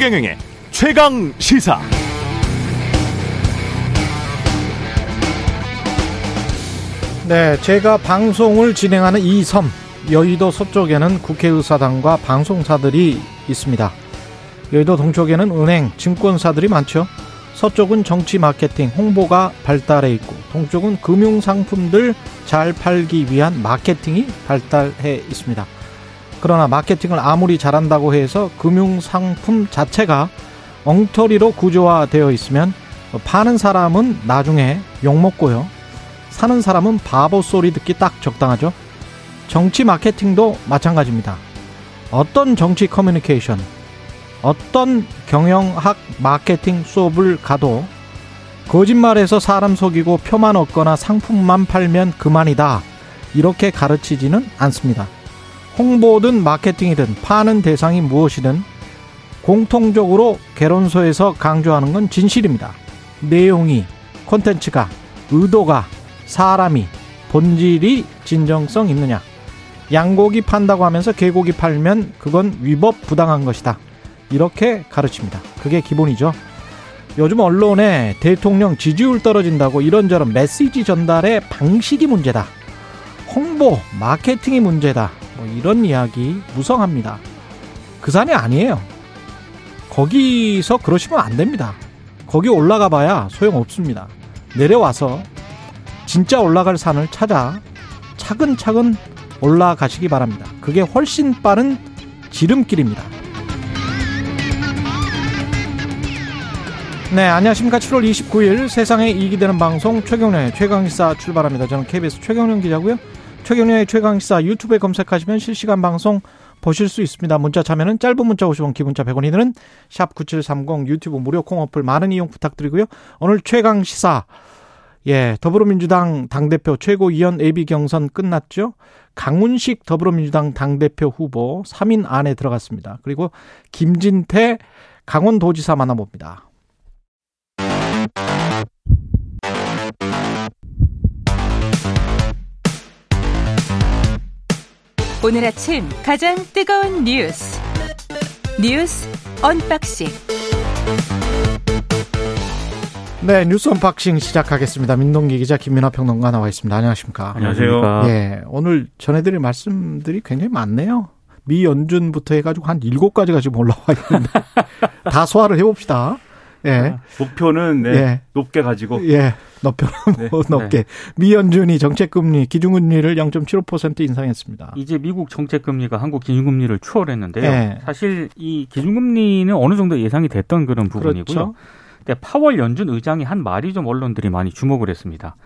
최경영의 최강 시사. 네, 제가 방송을 진행하는 이 섬, 여의도 서쪽에는 국회의사당과 방송사들이 있습니다. 여의도 동쪽에는 은행, 증권사들이 많죠. 서쪽은 정치 마케팅, 홍보가 발달해 있고, 동쪽은 금융 상품들 잘 팔기 위한 마케팅이 발달해 있습니다. 그러나 마케팅을 아무리 잘한다고 해서 금융 상품 자체가 엉터리로 구조화되어 있으면 파는 사람은 나중에 욕먹고요. 사는 사람은 바보 소리 듣기 딱 적당하죠. 정치 마케팅도 마찬가지입니다. 어떤 정치 커뮤니케이션, 어떤 경영학 마케팅 수업을 가도 거짓말해서 사람 속이고 표만 얻거나 상품만 팔면 그만이다. 이렇게 가르치지는 않습니다. 홍보든 마케팅이든 파는 대상이 무엇이든 공통적으로 개론소에서 강조하는 건 진실입니다. 내용이, 콘텐츠가, 의도가, 사람이, 본질이 진정성 있느냐. 양고기 판다고 하면서 개고기 팔면 그건 위법 부당한 것이다. 이렇게 가르칩니다. 그게 기본이죠. 요즘 언론에 대통령 지지율 떨어진다고 이런저런 메시지 전달의 방식이 문제다. 홍보, 마케팅이 문제다. 뭐 이런 이야기 무성합니다. 그 산이 아니에요. 거기서 그러시면 안 됩니다. 거기 올라가 봐야 소용없습니다. 내려와서 진짜 올라갈 산을 찾아 차근차근 올라가시기 바랍니다. 그게 훨씬 빠른 지름길입니다. 네, 안녕하십니까. 7월 29일 세상에 이익이 되는 방송 최경련의 최강시사 출발합니다. 저는 KBS 최경련 기자고요. 최경련의 최강시사 유튜브에 검색하시면 실시간 방송 보실 수 있습니다. 문자 참여는 짧은 문자 50원, 기본자 100원이 드는 샵9730 유튜브 무료 콩 어플 많은 이용 부탁드리고요. 오늘 최강시사 예, 더불어민주당 당대표 최고위원 예비 경선 끝났죠. 강훈식 더불어민주당 당대표 후보 3인 안에 들어갔습니다. 그리고 김진태 강원도지사 만나봅니다. 오늘 아침 가장 뜨거운 뉴스 뉴스 언박싱 네, 뉴스 언박싱 시작하겠습니다. 민동기 기자 김민아 평론가 나와 있습니다. 안녕하십니까? 안녕하세요. 예, 오늘 전해드릴 말씀들이 굉장히 많네요. 미 연준부터 해가지고 한 일곱 가지가 지금 올라와 있는데 다 소화를 해봅시다. 예. 목표는 네, 예. 높게 가지고 예. 높여는 네. 뭐 높게. 미연준이 정책금리, 기준금리를 0.75% 인상했습니다. 이제 미국 정책금리가 한국 기준금리를 추월했는데요. 네. 사실 이 기준금리는 어느 정도 예상이 됐던 그런 부분이고요. 그렇죠. 근데 파월 연준 의장이 한 말이 좀 언론들이 많이 주목을 했습니다.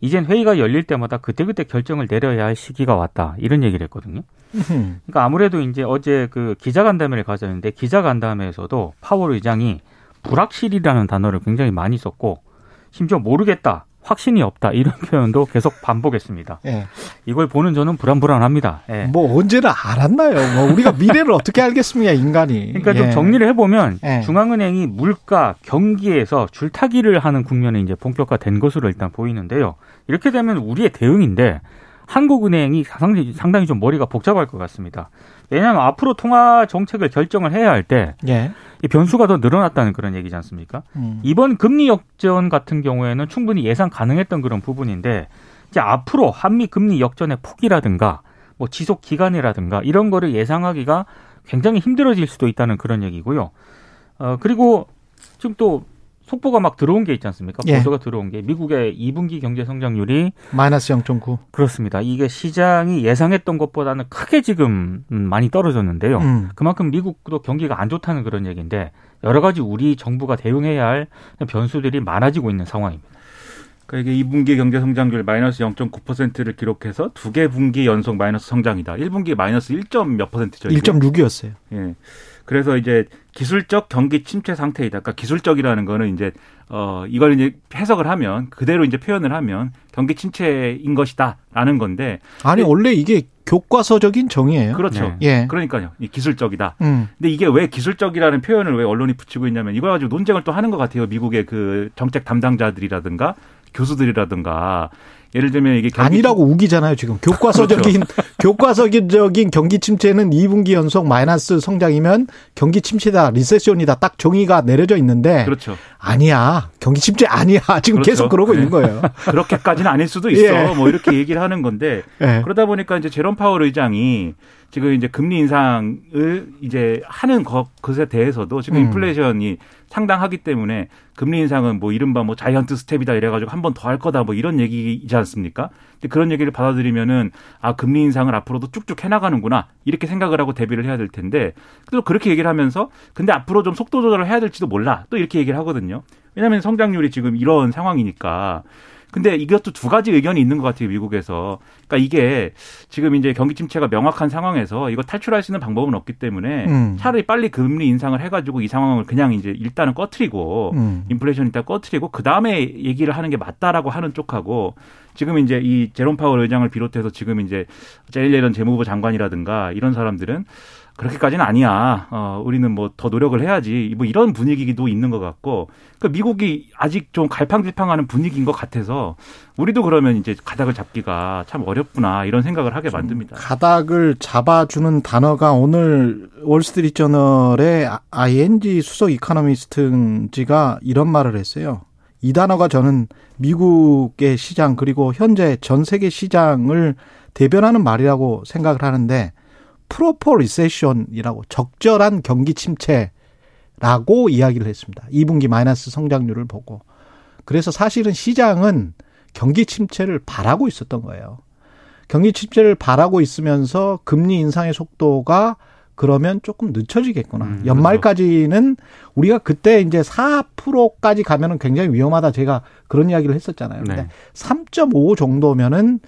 이젠 회의가 열릴 때마다 그때그때 결정을 내려야 할 시기가 왔다. 이런 얘기를 했거든요. 그러니까 아무래도 이제 어제 그 기자간담회를 가졌는데 기자간담회에서도 파월 의장이 불확실이라는 단어를 굉장히 많이 썼고 심지어 모르겠다. 확신이 없다. 이런 표현도 계속 반복했습니다. 예. 이걸 보는 저는 불안불안합니다. 예. 뭐 언제나 알았나요? 뭐 우리가 미래를 어떻게 알겠습니까, 인간이. 그러니까 좀 예. 정리를 해보면 예. 중앙은행이 물가 경기에서 줄타기를 하는 국면에 이제 본격화된 것으로 일단 보이는데요. 이렇게 되면 우리의 대응인데 한국은행이 상당히 좀 머리가 복잡할 것 같습니다. 왜냐하면 앞으로 통화 정책을 결정을 해야 할때이 예. 변수가 더 늘어났다는 그런 얘기지 않습니까? 음. 이번 금리 역전 같은 경우에는 충분히 예상 가능했던 그런 부분인데 이제 앞으로 한미 금리 역전의 폭이라든가 뭐 지속 기간이라든가 이런 거를 예상하기가 굉장히 힘들어질 수도 있다는 그런 얘기고요. 어 그리고 지금 또 속보가 막 들어온 게 있지 않습니까? 예. 보도가 들어온 게 미국의 2분기 경제 성장률이 마이너스 0.9. 그렇습니다. 이게 시장이 예상했던 것보다는 크게 지금 음, 많이 떨어졌는데요. 음. 그만큼 미국도 경기가 안 좋다는 그런 얘기인데 여러 가지 우리 정부가 대응해야 할 변수들이 많아지고 있는 상황입니다. 그러니까 이게 2분기 경제 성장률 마이너스 0.9%를 기록해서 두 개 분기 연속 마이너스 성장이다. 1분기 마이너스 1점 몇 퍼센트죠? 이게? 1.6이었어요. 예. 그래서 이제 기술적 경기 침체 상태이다. 그러니까 기술적이라는 거는 이제 어 이걸 이제 해석을 하면 그대로 이제 표현을 하면 경기 침체인 것이다라는 건데 아니 원래 이게 교과서적인 정의예요. 그렇죠. 네. 예. 그러니까요. 이 기술적이다. 음. 근데 이게 왜 기술적이라는 표현을 왜 언론이 붙이고 있냐면 이걸 가지고 논쟁을 또 하는 것 같아요. 미국의 그 정책 담당자들이라든가 교수들이라든가 예를 들면 이게 경기 아니라고 우기잖아요, 지금. 교과서적인, 교과서적인 경기 침체는 2분기 연속 마이너스 성장이면 경기 침체다, 리세션이다, 딱 정의가 내려져 있는데. 그렇죠. 아니야. 경기 침체 아니야. 지금 그렇죠. 계속 그러고 네. 있는 거예요. 그렇게까지는 아닐 수도 있어. 예. 뭐 이렇게 얘기를 하는 건데 예. 그러다 보니까 이제 제롬 파월 의장이 지금 이제 금리 인상을 이제 하는 것, 것에 대해서도 지금 음. 인플레이션이 상당하기 때문에 금리 인상은 뭐 이른바 뭐 자이언트 스텝이다 이래가지고 한 번 더 할 거다 뭐 이런 얘기이지 않습니까? 근데 그런 얘기를 받아들이면은 아 금리 인상을 앞으로도 쭉쭉 해나가는구나 이렇게 생각을 하고 대비를 해야 될 텐데 또 그렇게 얘기를 하면서 근데 앞으로 좀 속도 조절을 해야 될지도 몰라 또 이렇게 얘기를 하거든요. 왜냐하면 성장률이 지금 이런 상황이니까. 근데 이것도 두 가지 의견이 있는 것 같아요, 미국에서. 그러니까 이게 지금 이제 경기 침체가 명확한 상황에서 이거 탈출할 수 있는 방법은 없기 때문에 음. 차라리 빨리 금리 인상을 해가지고 이 상황을 그냥 이제 일단은 꺼트리고 음. 인플레이션 일단 꺼트리고 그 다음에 얘기를 하는 게 맞다라고 하는 쪽하고 지금 이제 이 제롬 파월 의장을 비롯해서 지금 이제 제일 예런 재무부 장관이라든가 이런 사람들은 그렇게까지는 아니야. 어, 우리는 뭐 더 노력을 해야지. 뭐 이런 분위기도 있는 것 같고, 그 미국이 아직 좀 갈팡질팡하는 분위기인 것 같아서 우리도 그러면 이제 가닥을 잡기가 참 어렵구나 이런 생각을 하게 만듭니다. 가닥을 잡아주는 단어가 오늘 월스트리트저널의 ING 수석 economist지가 이런 말을 했어요. 이 단어가 저는 미국의 시장 그리고 현재 전 세계 시장을 대변하는 말이라고 생각을 하는데 proper recession이라고 적절한 경기 침체라고 이야기를 했습니다. 2분기 마이너스 성장률을 보고. 그래서 사실은 시장은 경기 침체를 바라고 있었던 거예요. 경기 침체를 바라고 있으면서 금리 인상의 속도가 그러면 조금 늦춰지겠구나. 음, 연말까지는 우리가 그때 이제 4%까지 가면은 굉장히 위험하다. 제가 그런 이야기를 했었잖아요. 근데 네. 3.5 정도면은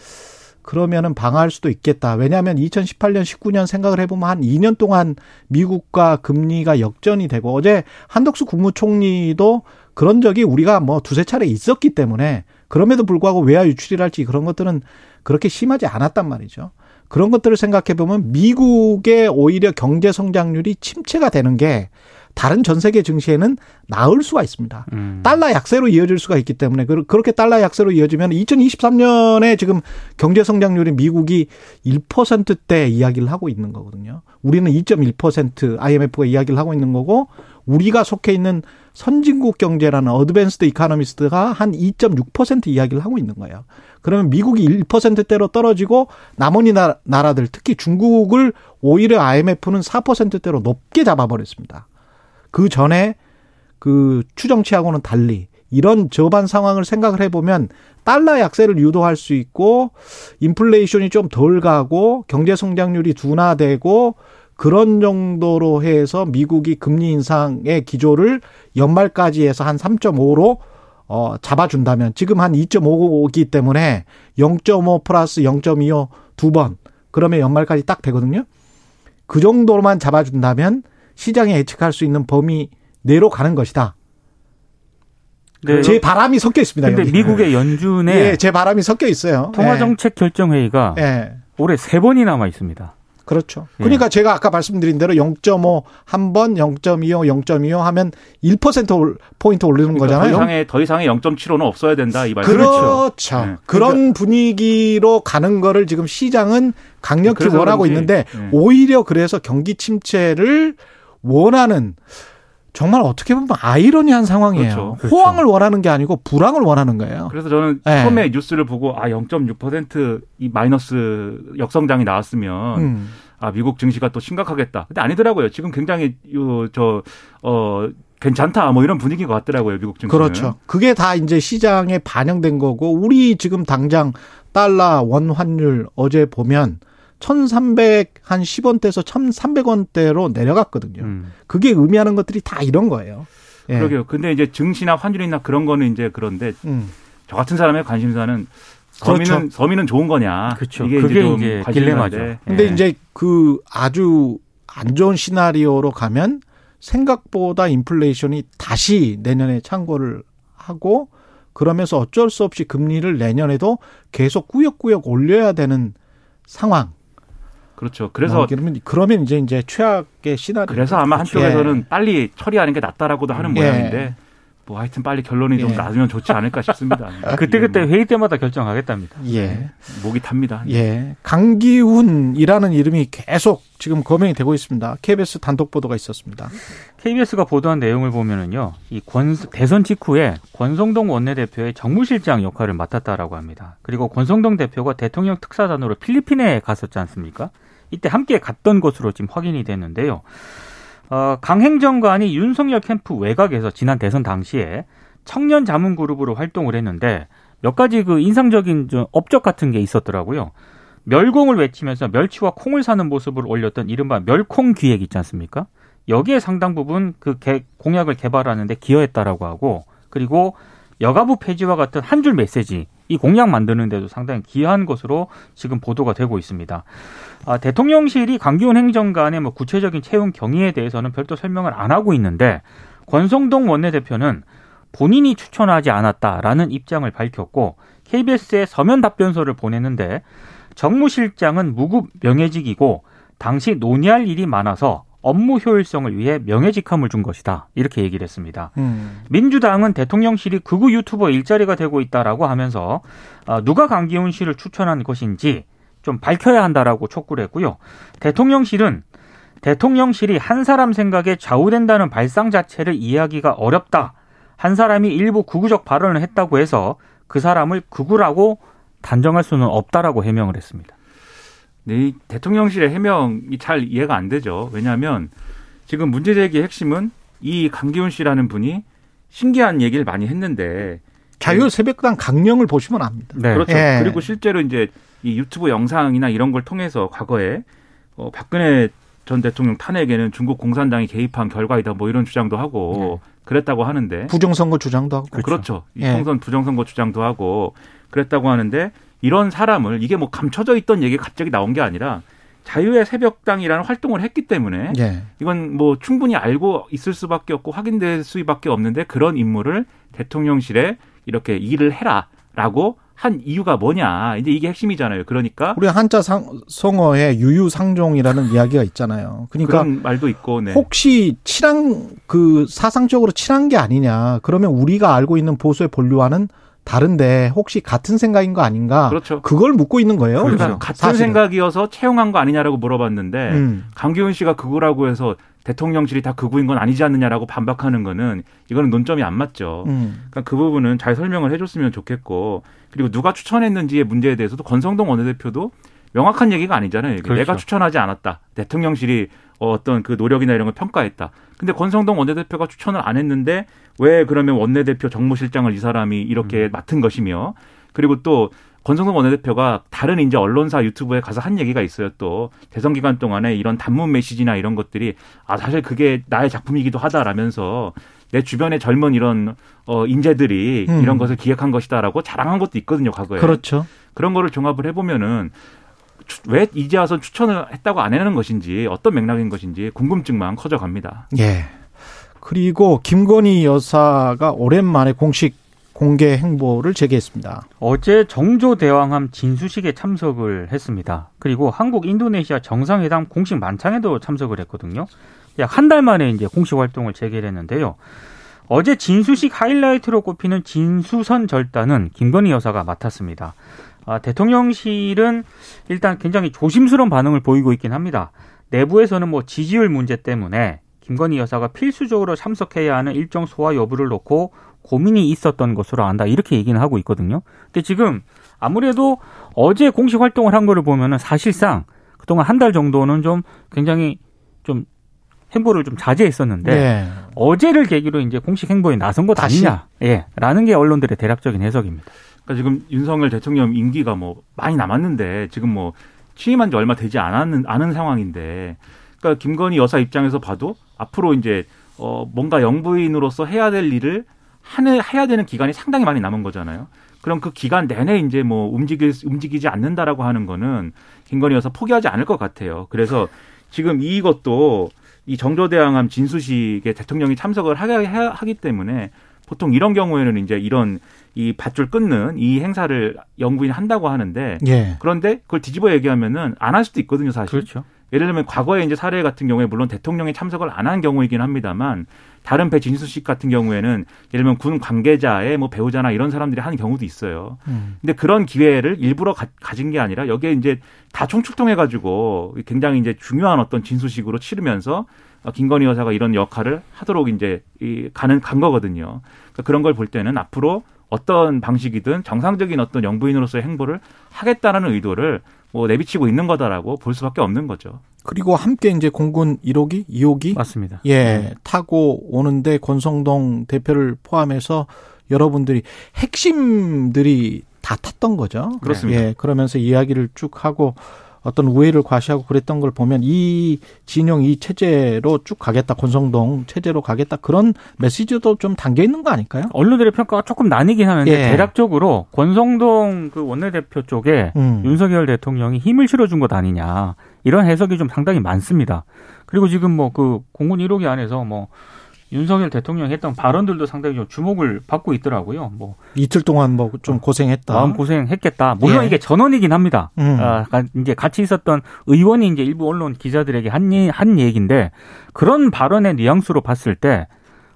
그러면은 방어할 수도 있겠다. 왜냐하면 2018년, 19년 생각을 해보면 한 2년 동안 미국과 금리가 역전이 되고 어제 한덕수 국무총리도 그런 적이 우리가 뭐 두세 차례 있었기 때문에 그럼에도 불구하고 외화 유출이랄지 그런 것들은 그렇게 심하지 않았단 말이죠. 그런 것들을 생각해 보면 미국의 오히려 경제 성장률이 침체가 되는 게 다른 전 세계 증시에는 나을 수가 있습니다. 음. 달러 약세로 이어질 수가 있기 때문에 그- 그렇게 달러 약세로 이어지면 2023년에 지금 경제 성장률이 미국이 1%대 이야기를 하고 있는 거거든요. 우리는 2.1% IMF가 이야기를 하고 있는 거고 우리가 속해 있는 선진국 경제라는 어드밴스드 이카노미스트가 한 2.6% 이야기를 하고 있는 거예요. 그러면 미국이 1%대로 떨어지고 나머지 나- 나라들 특히 중국을 오히려 IMF는 4%대로 높게 잡아버렸습니다. 그 전에 그 추정치하고는 달리 이런 저반 상황을 생각을 해보면 달러 약세를 유도할 수 있고 인플레이션이 좀 덜 가고 경제 성장률이 둔화되고 그런 정도로 해서 미국이 금리 인상의 기조를 연말까지 해서 한 3.5로 어 잡아준다면 지금 한 2.5기 때문에 0.5 플러스 0.25 두 번 그러면 연말까지 딱 되거든요. 그 정도로만 잡아준다면 시장에 예측할 수 있는 범위 내로 가는 것이다. 네. 제 바람이 섞여 있습니다. 근데 여기. 미국의 연준에 예, 제 바람이 섞여 있어요. 통화 정책 결정 회의가 예. 예. 올해 세 번이 남아 있습니다. 그렇죠. 예. 그러니까 제가 아까 말씀드린 대로 0.5 한 번, 0.25, 0.25 하면 1% 올- 포인트 오르는 그러니까 더 거잖아요. 이상의 더 이상의 0.75는 없어야 된다 이 말씀이죠. 그렇죠. 네. 그런 분위기로 가는 거를 지금 시장은 강력히 원하고 있는데 네. 오히려 그래서 경기 침체를 원하는 정말 어떻게 보면 아이러니한 상황이에요. 그렇죠. 그렇죠. 호황을 원하는 게 아니고 불황을 원하는 거예요. 그래서 저는 네. 처음에 뉴스를 보고 아 0.6%이 마이너스 역성장이 나왔으면 음. 아 미국 증시가 또 심각하겠다. 근데 아니더라고요. 지금 굉장히 요저어 괜찮다 뭐 이런 분위기인 것 같더라고요. 미국 증시는. 그렇죠. 그게 다 이제 시장에 반영된 거고 우리 지금 당장 달러 원 환율 어제 보면 1,300한 10원대에서 1,300원대로 내려갔거든요. 음. 그게 의미하는 것들이 다 이런 거예요. 예. 그러게요. 근데 이제 증시나 환율이나 그런 거는 이제 그런데 음. 저 같은 사람의 관심사는 서민은 그렇죠. 서민은 좋은 거냐. 그렇죠. 이게 그게 좀 이제 관심사인데. 딜레마죠. 근데 예. 이제 그 아주 안 좋은 시나리오로 가면 생각보다 인플레이션이 다시 내년에 창고를 하고 그러면서 어쩔 수 없이 금리를 내년에도 계속 꾸역꾸역 올려야 되는 상황. 그렇죠. 그래서 그러면 그러면 이제 이제 최악의 시나리오. 그래서 아마 한쪽에서는 빨리 처리하는 게 낫다라고도 하는 예. 모양인데 뭐 하여튼 빨리 결론이 좀 예. 나면 좋지 않을까 싶습니다. 그때 그때 이게 회의 때마다 결정하겠답니다. 예. 뭐 목이 탑니다. 예. 강기훈이라는 이름이 계속 지금 거명이 되고 있습니다. KBS 단독 보도가 있었습니다. KBS가 보도한 내용을 보면은요, 이 권, 대선 직후에 권성동 원내대표의 정무실장 역할을 맡았다라고 합니다. 그리고 권성동 대표가 대통령 특사단으로 필리핀에 갔었지 않습니까? 이때 함께 갔던 것으로 지금 확인이 됐는데요. 어, 강 행정관이 윤석열 캠프 외곽에서 지난 대선 당시에 청년 자문 그룹으로 활동을 했는데 몇 가지 그 인상적인 좀 업적 같은 게 있었더라고요. 멸공을 외치면서 멸치와 콩을 사는 모습을 올렸던 이른바 멸콩 기획 있지 않습니까? 여기에 상당 부분 그 개- 공약을 개발하는데 기여했다라고 하고 그리고 여가부 폐지와 같은 한 줄 메시지 이 공약 만드는데도 상당히 기여한 것으로 지금 보도가 되고 있습니다. 아, 대통령실이 강기훈 행정관의 뭐 구체적인 채용 경위에 대해서는 별도 설명을 안 하고 있는데 권성동 원내대표는 본인이 추천하지 않았다라는 입장을 밝혔고 KBS에 서면 답변서를 보냈는데 정무실장은 무급 명예직이고 당시 논의할 일이 많아서 업무 효율성을 위해 명예직함을 준 것이다. 이렇게 얘기를 했습니다. 음. 민주당은 대통령실이 극우 유튜버 일자리가 되고 있다라고 하면서 아, 누가 강기훈 씨를 추천한 것인지 좀 밝혀야 한다라고 촉구를 했고요. 대통령실은 대통령실이 한 사람 생각에 좌우된다는 발상 자체를 이해하기가 어렵다. 한 사람이 일부 극우적 발언을 했다고 해서 그 사람을 극우라고 단정할 수는 없다라고 해명을 했습니다. 네, 이 대통령실의 해명이 잘 이해가 안 되죠. 왜냐하면 지금 문제 제기의 핵심은 이 강기훈 씨라는 분이 신기한 얘기를 많이 했는데 자유새벽당 강령을 보시면 압니다. 네. 그렇죠. 예. 그리고 실제로 이제 이 유튜브 영상이나 이런 걸 통해서 과거에 어, 박근혜 전 대통령 탄핵에는 중국 공산당이 개입한 결과이다 뭐 이런 주장도 하고 그랬다고 하는데 부정선거 주장도 하고. 그렇죠. 이 예. 총선 부정선거 주장도 하고 그랬다고 하는데 이런 사람을 이게 뭐 감춰져 있던 얘기가 갑자기 나온 게 아니라 자유의 새벽당이라는 활동을 했기 때문에 예. 이건 뭐 충분히 알고 있을 수밖에 없고 확인될 수밖에 없는데 그런 인물을 대통령실에 이렇게 일을 해라라고 한 이유가 뭐냐 이제 이게 핵심이잖아요. 그러니까 우리 한자 상, 성어에 유유상종이라는 이야기가 있잖아요. 그러니까 그런 말도 있고 네. 혹시 친한 그 사상적으로 친한 게 아니냐. 그러면 우리가 알고 있는 보수의 본류와는 다른데 혹시 같은 생각인 거 아닌가? 그렇죠. 그걸 묻고 있는 거예요. 그러니까 같은 사실은. 생각이어서 채용한 거 아니냐라고 물어봤는데 음. 강기훈 씨가 극우라고 해서 대통령실이 다 극우인 건 아니지 않느냐라고 반박하는 거는 이거는 논점이 안 맞죠. 음. 그러니까 그 부분은 잘 설명을 해줬으면 좋겠고 그리고 누가 추천했는지의 문제에 대해서도 권성동 원내대표도 명확한 얘기가 아니잖아요. 그렇죠. 내가 추천하지 않았다. 대통령실이 어떤 그 노력이나 이런 걸 평가했다. 근데 권성동 원내대표가 추천을 안 했는데 왜 그러면 원내대표 정무실장을 이 사람이 이렇게 맡은 것이며 그리고 또 권성동 원내대표가 다른 이제 언론사 유튜브에 가서 한 얘기가 있어요. 또 대선 기간 동안에 이런 단문 메시지나 이런 것들이 아 사실 그게 나의 작품이기도 하다라면서 내 주변의 젊은 이런 어 인재들이 음. 이런 것을 기획한 것이다라고 자랑한 것도 있거든요. 과거에 그렇죠. 그런 거를 종합을 해보면은 추- 왜 이제 와서 추천을 했다고 안 해내는 것인지 어떤 맥락인 것인지 궁금증만 커져갑니다. 예. 그리고 김건희 여사가 오랜만에 공식 공개 행보를 재개했습니다. 어제 정조 대왕함 진수식에 참석을 했습니다. 그리고 한국 인도네시아 정상회담 공식 만찬에도 참석을 했거든요. 약 한 달 만에 이제 공식 활동을 재개했는데요. 어제 진수식 하이라이트로 꼽히는 진수선 절단은 김건희 여사가 맡았습니다. 아, 대통령실은 일단 굉장히 조심스러운 반응을 보이고 있긴 합니다. 내부에서는 뭐 지지율 문제 때문에 김건희 여사가 필수적으로 참석해야 하는 일정 소화 여부를 놓고 고민이 있었던 것으로 안다 이렇게 얘기는 하고 있거든요. 근데 지금 아무래도 어제 공식 활동을 한 거를 보면은 사실상 그동안 한 달 정도는 좀 굉장히 좀 행보를 좀 자제했었는데 네. 어제를 계기로 이제 공식 행보에 나선 것 다시? 아니냐, 예, 라는 게 언론들의 대략적인 해석입니다. 그러니까 지금 윤석열 대통령 임기가 뭐 많이 남았는데 지금 뭐 취임한 지 얼마 되지 않았는 않은 상황인데 그러니까 김건희 여사 입장에서 봐도 앞으로 이제 어 뭔가 영부인으로서 해야 될 일을 하는 해야 되는 기간이 상당히 많이 남은 거잖아요. 그럼 그 기간 내내 이제 뭐 움직일 움직이지 않는다라고 하는 거는 김건희 여사 포기하지 않을 것 같아요. 그래서 지금 이것도 이 정조대왕함 진수식에 대통령이 참석을 하게 하- 하기 때문에 보통 이런 경우에는 이제 이런 이 밧줄 끊는 이 행사를 영부인이 한다고 하는데 예. 그런데 그걸 뒤집어 얘기하면은 안 할 수도 있거든요, 사실. 그렇죠. 예를 들면 과거에 이제 사례 같은 경우에 물론 대통령이 참석을 안 한 경우이긴 합니다만 다른 배진수식 같은 경우에는 예를 들면 군 관계자의 뭐 배우자나 이런 사람들이 하는 경우도 있어요. 음. 근데 그런 기회를 일부러 가, 진게 아니라 여기에 이제 다 총출동해 가지고 굉장히 이제 중요한 어떤 진수식으로 치르면서 김건희 여사가 이런 역할을 하도록 이제 이 가는 간 거거든요. 그러니까 그런 걸 볼 때는 앞으로 어떤 방식이든 정상적인 어떤 영부인으로서의 행보를 하겠다라는 의도를 뭐 내비치고 있는 거다라고 볼 수밖에 없는 거죠. 그리고 함께 이제 공군 1호기, 2호기 맞습니다. 예, 네. 타고 오는데 권성동 대표를 포함해서 여러분들이 핵심들이 다 탔던 거죠. 그렇습니다. 예, 그러면서 이야기를 쭉 하고 어떤 우회를 과시하고 그랬던 걸 보면 이 진영 이 체제로 쭉 가겠다 권성동 체제로 가겠다 그런 메시지도 좀 담겨 있는 거 아닐까요? 언론들의 평가가 조금 나뉘긴 하는데 예. 대략적으로 권성동 그 원내대표 쪽에 음. 윤석열 대통령이 힘을 실어준 것 아니냐 이런 해석이 좀 상당히 많습니다. 그리고 지금 뭐 그 공군 1호기 안에서 뭐 윤석열 대통령이 했던 발언들도 상당히 좀 주목을 받고 있더라고요. 뭐 이틀 동안 뭐 좀 고생했다. 마음 고생했겠다. 물론 예. 이게 전원이긴 합니다. 음. 아, 이제 같이 있었던 의원이 이제 일부 언론 기자들에게 한, 얘- 한 얘기인데 그런 발언의 뉘앙스로 봤을 때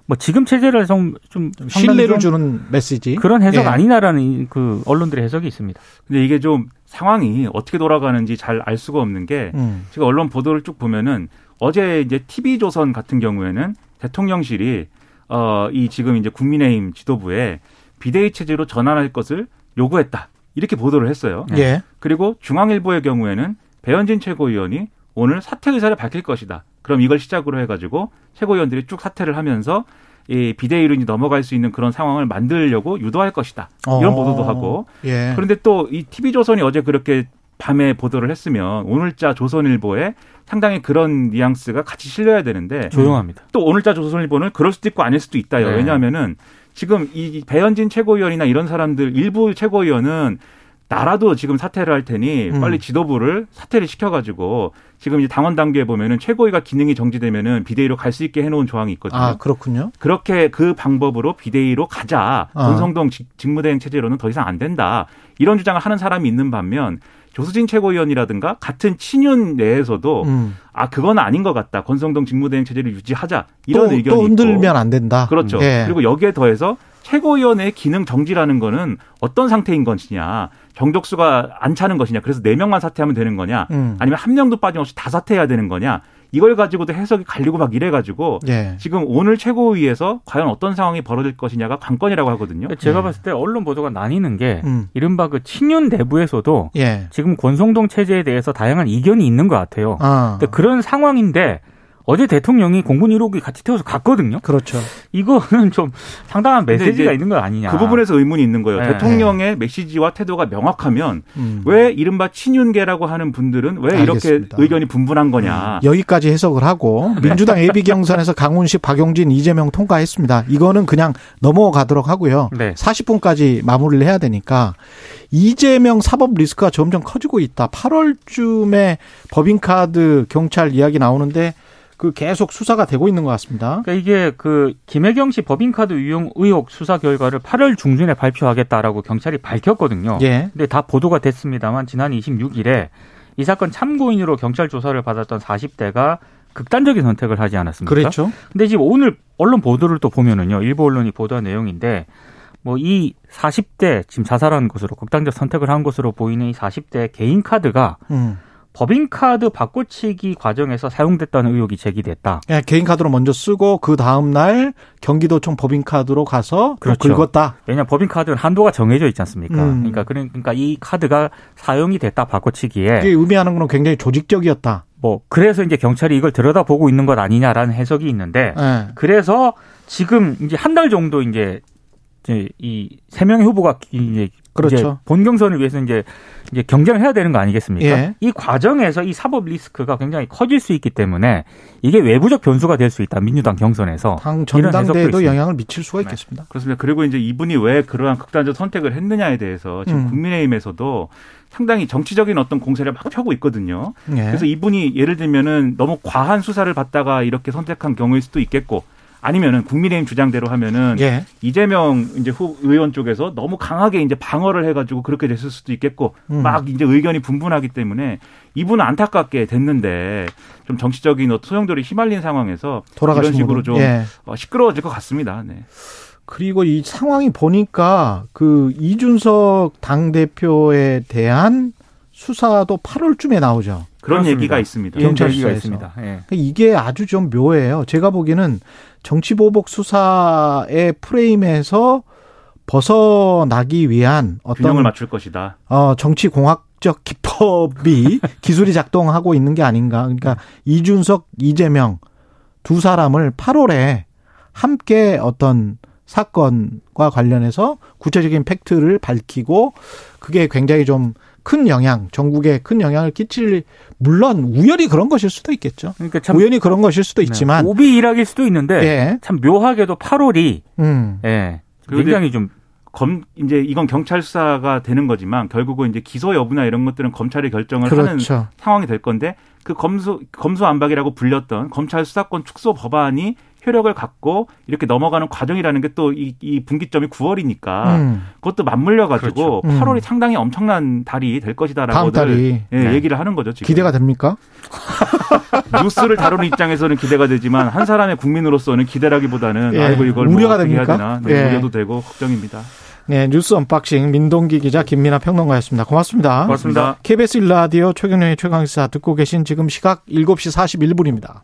뭐 지금 체제를 좀, 좀 신뢰를 좀 주는 메시지. 그런 해석 예. 아니냐라는 이- 그 언론들의 해석이 있습니다. 근데 이게 좀 상황이 어떻게 돌아가는지 잘 알 수가 없는 게 음. 제가 언론 보도를 쭉 보면은 어제 이제 TV조선 같은 경우에는 대통령실이 어, 이 지금 이제 국민의힘 지도부에 비대위 체제로 전환할 것을 요구했다. 이렇게 보도를 했어요. 예. 그리고 중앙일보의 경우에는 배현진 최고위원이 오늘 사퇴 의사를 밝힐 것이다. 그럼 이걸 시작으로 해가지고 최고위원들이 쭉 사퇴를 하면서 이 비대위로 이제 넘어갈 수 있는 그런 상황을 만들려고 유도할 것이다. 이런 어. 보도도 하고 예. 그런데 또 이 TV조선이 어제 그렇게 밤에 보도를 했으면 오늘자 조선일보에 상당히 그런 뉘앙스가 같이 실려야 되는데 조용합니다. 또 오늘자 조선일보는 그럴 수도 있고 아닐 수도 있다요. 네. 왜냐하면은 지금 이 배현진 최고위원이나 이런 사람들 일부 최고위원은 나라도 지금 사퇴를 할 테니 음. 빨리 지도부를 사퇴를 시켜가지고 지금 이제 당원 단계에 보면은 최고위가 기능이 정지되면은 비대위로 갈 수 있게 해놓은 조항이 있거든요. 아 그렇군요. 그렇게 그 방법으로 비대위로 가자. 아. 권성동 직- 직무대행 체제로는 더 이상 안 된다. 이런 주장을 하는 사람이 있는 반면 조수진 최고위원이라든가 같은 친윤 내에서도 음. 아 그건 아닌 것 같다. 권성동 직무대행 체제를 유지하자. 이런 또, 의견이 또 흔들면 있고. 안 된다. 그렇죠. 예. 그리고 여기에 더해서 최고위원의 기능 정지라는 거는 어떤 상태인 것이냐. 정족수가 안 차는 것이냐. 그래서 네 명만 사퇴하면 되는 거냐. 음. 아니면 한 명도 빠짐없이 다 사퇴해야 되는 거냐. 이걸 가지고도 해석이 갈리고 막 이래가지고 예. 지금 오늘 최고위에서 과연 어떤 상황이 벌어질 것이냐가 관건이라고 하거든요. 제가 예. 봤을 때 언론 보도가 나뉘는 게 음. 이른바 그 친윤 내부에서도 예. 지금 권성동 체제에 대해서 다양한 이견이 있는 것 같아요. 아. 근데 그런 상황인데 어제 대통령이 공군 1호기 같이 태워서 갔거든요. 그렇죠. 이거는 좀 상당한 메시지가 있는 거 아니냐. 그 부분에서 의문이 있는 거예요. 네. 대통령의 메시지와 태도가 명확하면 음. 왜 이른바 친윤계라고 하는 분들은 왜 이렇게 알겠습니다. 음. 의견이 분분한 거냐. 여기까지 해석을 하고 민주당 예비 경선에서 강훈식, 박용진, 이재명 통과했습니다. 이거는 그냥 넘어가도록 하고요. 네. 40분까지 마무리를 해야 되니까 이재명 사법 리스크가 점점 커지고 있다. 8월쯤에 법인카드 경찰 이야기 나오는데 그 계속 수사가 되고 있는 것 같습니다. 그러니까 이게 그 김혜경 씨 법인카드 유용 의혹 수사 결과를 8월 중순에 발표하겠다라고 경찰이 밝혔거든요. 예. 근데 다 보도가 됐습니다만 지난 26일에 이 사건 참고인으로 경찰 조사를 받았던 40대가 극단적인 선택을 하지 않았습니까? 그렇죠. 근데 지금 오늘 언론 보도를 또 보면은요. 일부 언론이 보도한 내용인데 뭐 이 40대 지금 자살한 것으로 극단적 선택을 한 것으로 보이는 이 40대 개인 카드가 음. 법인카드 바꿔치기 과정에서 사용됐다는 의혹이 제기됐다. 그냥 개인 카드로 먼저 쓰고 그 다음 날 경기도청 법인카드로 가서 또 그렇죠. 긁었다. 왜냐 법인카드는 한도가 정해져 있지 않습니까? 음. 그러니까 그러니까 이 카드가 사용이 됐다 바꿔치기에 이게 의미하는 건 굉장히 조직적이었다. 뭐 그래서 이제 경찰이 이걸 들여다보고 있는 것 아니냐라는 해석이 있는데 예. 그래서 지금 이제 한 달 정도 이제 이제 이세 명의 후보가 이제 그렇죠. 이제 본 경선을 위해서 이제 이제 경쟁을 해야 되는 거 아니겠습니까? 예. 이 과정에서 이 사법 리스크가 굉장히 커질 수 있기 때문에 이게 외부적 변수가 될 수 있다 민주당 경선에서 당 있습니다. 영향을 미칠 수가 있겠습니다. 그렇습니다. 그리고 이제 이분이 왜 그러한 극단적 선택을 했느냐에 대해서 지금 음. 국민의힘에서도 상당히 정치적인 어떤 공세를 막 펴고 있거든요. 예. 그래서 이분이 예를 들면은 너무 과한 수사를 받다가 이렇게 선택한 경우일 수도 있겠고 아니면은 국민의힘 주장대로 하면은 예. 이재명 이제 후 의원 쪽에서 너무 강하게 이제 방어를 해가지고 그렇게 됐을 수도 있겠고 음. 막 이제 의견이 분분하기 때문에 이분은 안타깝게 됐는데 좀 정치적인 소용돌이 휘말린 상황에서 이런 식으로. 좀 예. 어, 시끄러워질 것 같습니다. 네. 그리고 이 상황이 보니까 그 이준석 당 대표에 대한 수사도 8월쯤에 나오죠. 그런 그렇습니다. 얘기가 있습니다. 경찰 얘기가 수사에서. 있습니다. 예. 그러니까 이게 아주 좀 묘해요. 제가 보기에는 정치보복 수사의 프레임에서 벗어나기 위한 균형을 어떤 맞출 것이다. 어, 정치 공학적 기법이 기술이 작동하고 있는 게 아닌가. 그러니까 이준석, 이재명 두 사람을 8월에 함께 어떤 사건과 관련해서 구체적인 팩트를 밝히고 그게 굉장히 좀 큰 영향, 전국에 큰 영향을 끼칠 물론 우연히 그런 것일 수도 있겠죠. 그러니까 참 우연히 그런 것일 수도 있지만 네. 오비 일학일 수도 있는데 예. 참 묘하게도 8월이 음. 예. 굉장히 좀 검 이제 이건 경찰 수사가 되는 거지만 결국은 이제 기소 여부나 이런 것들은 검찰이 결정을 하는 그렇죠. 상황이 될 건데 그 검수 검수 안박이라고 불렸던 검찰 수사권 축소 법안이 효력을 갖고 이렇게 넘어가는 과정이라는 게 또 이 이 분기점이 9월이니까 음. 그것도 맞물려 가지고 그렇죠. 음. 8월이 상당히 엄청난 달이 될 것이다라고 예, 네. 얘기를 하는 거죠 지금 기대가 됩니까? 뉴스를 다루는 입장에서는 기대가 되지만 한 사람의 국민으로서는 기대라기보다는 예, 아이고 이걸 우려가 뭐 어떻게 해야 됩니까? 되나 네, 예. 우려도 되고 걱정입니다. 네, 뉴스 언박싱 민동기 기자 김민아 평론가였습니다. 고맙습니다. 고맙습니다. KBS 1라디오 최경영의 최강시사 듣고 계신 지금 시각 7시 41분입니다.